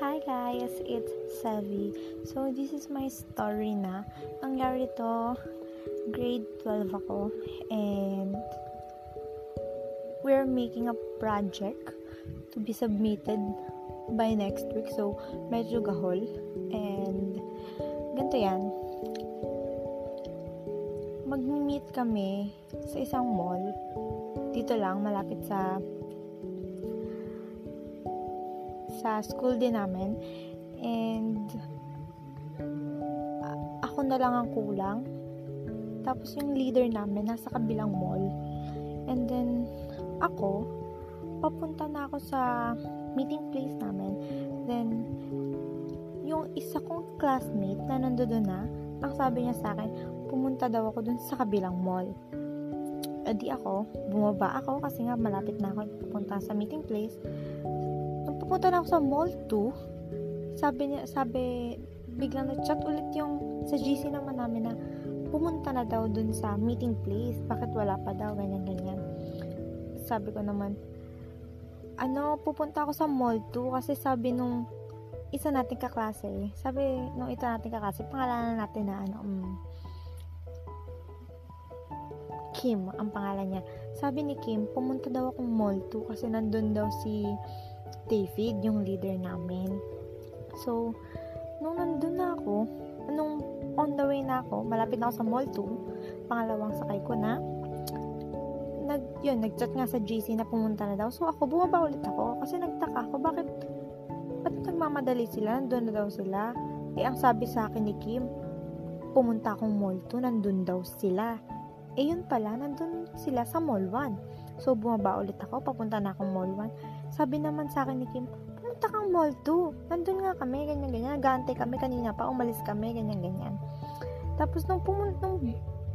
guys, it's Sevi. So, this is my story na. Nangyari to, grade 12 ako, and we're making a project to be submitted by next week. So, medyo gahol. And, ganito yan. Mag-meet kami sa isang mall. Dito lang, malapit sa sa school din namin. And, ako na lang ang kulang. Tapos yung leader namin, nasa kabilang mall. And then, ako, papunta na ako sa meeting place namin. Then, yung isa kong classmate na nandoon na, ang sabi niya sa akin, pumunta daw ako dun sa kabilang mall. E di ako, bumaba ako kasi nga malapit na ako pupunta sa meeting place pupunta na ako sa mall 2, sabi niya, sabi, biglang nag-chat ulit yung sa GC naman namin na pumunta na daw dun sa meeting place. Bakit wala pa daw, ganyan, ganyan. Sabi ko naman, ano, pupunta ako sa mall 2 kasi sabi nung isa nating kaklase, sabi nung isa nating kaklase, pangalanan natin na ano, um, Kim, ang pangalan niya. Sabi ni Kim, pumunta daw akong mall 2 kasi nandun daw si David, yung leader namin. So, nung nandun na ako, nung on the way na ako, malapit na ako sa mall 2, pangalawang sakay ko na, nag, yun, nag-chat nga sa JC na pumunta na daw. So, ako, bumaba ulit ako kasi nagtaka ako, bakit, ba't nagmamadali sila? Nandun na daw sila. Eh, ang sabi sa akin ni Kim, pumunta akong mall 2, nandun daw sila. Eh, yun pala, nandun sila sa mall 1. So, bumaba ulit ako, papunta na akong mall 1 sabi naman sa akin ni Kim, pumunta kang mall 2. Nandun nga kami, ganyan-ganyan. Nagantay kami kanina pa, umalis kami, ganyan-ganyan. Tapos nung pumunta, nung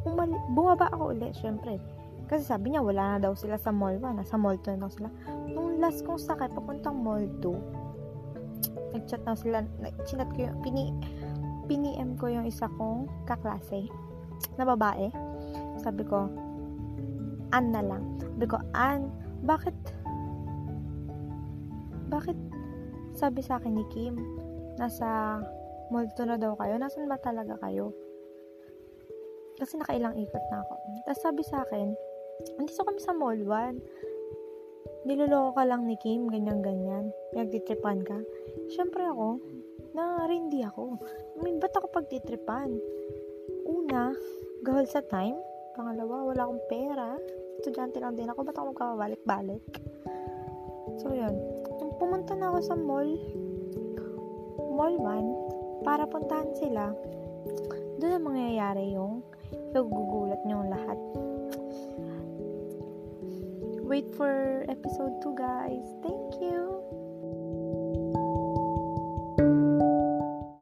umali, bumaba ako ulit, syempre. Kasi sabi niya, wala na daw sila sa mall 1. Nasa mall 2 na daw sila. Nung last kong sakay, papuntang mall 2, nagchat na sila, chinat ko yung, pini, piniem ko yung isa kong kaklase na babae. Sabi ko, An na lang. Sabi ko, An, bakit bakit sabi sa akin ni Kim, nasa mall to na daw kayo? Nasaan ba talaga kayo? Kasi nakailang ikot na ako. Tapos sabi sa akin, andito kami sa mall 1. Niloloko ka lang ni Kim, ganyan-ganyan. Nagtitripan ka. Siyempre ako, narindi ako. I mean, ba't ako pagtitripan? Una, gahol sa time. Pangalawa, wala akong pera. Estudyante lang din ako, ba't ako magkabalik-balik? So, yun pumunta na ako sa mall, mall 1, para puntahan sila. Doon na mangyayari yung gugulat nyo lahat. Wait for episode 2, guys. Thank you!